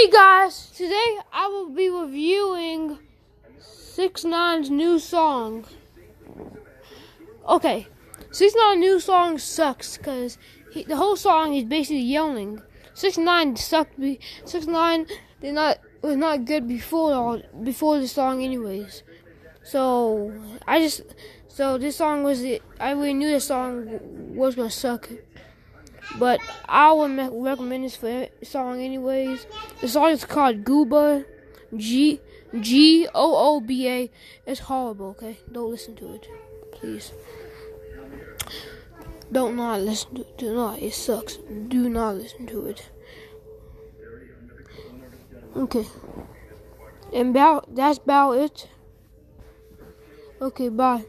Hey guys, today I will be reviewing Six Nine's new song. Okay, Six Nine new song sucks because the whole song is basically yelling. Six Nine sucked. Be Six Nine did not was not good before all before the song, anyways. So I just so this song was it. I already knew the song was gonna suck. But I would recommend this for song anyways. The song is called Gooba. G G O O B A. It's horrible. Okay, don't listen to it, please. Don't not listen to it. Do not. It sucks. Do not listen to it. Okay. And about that's about it. Okay, bye.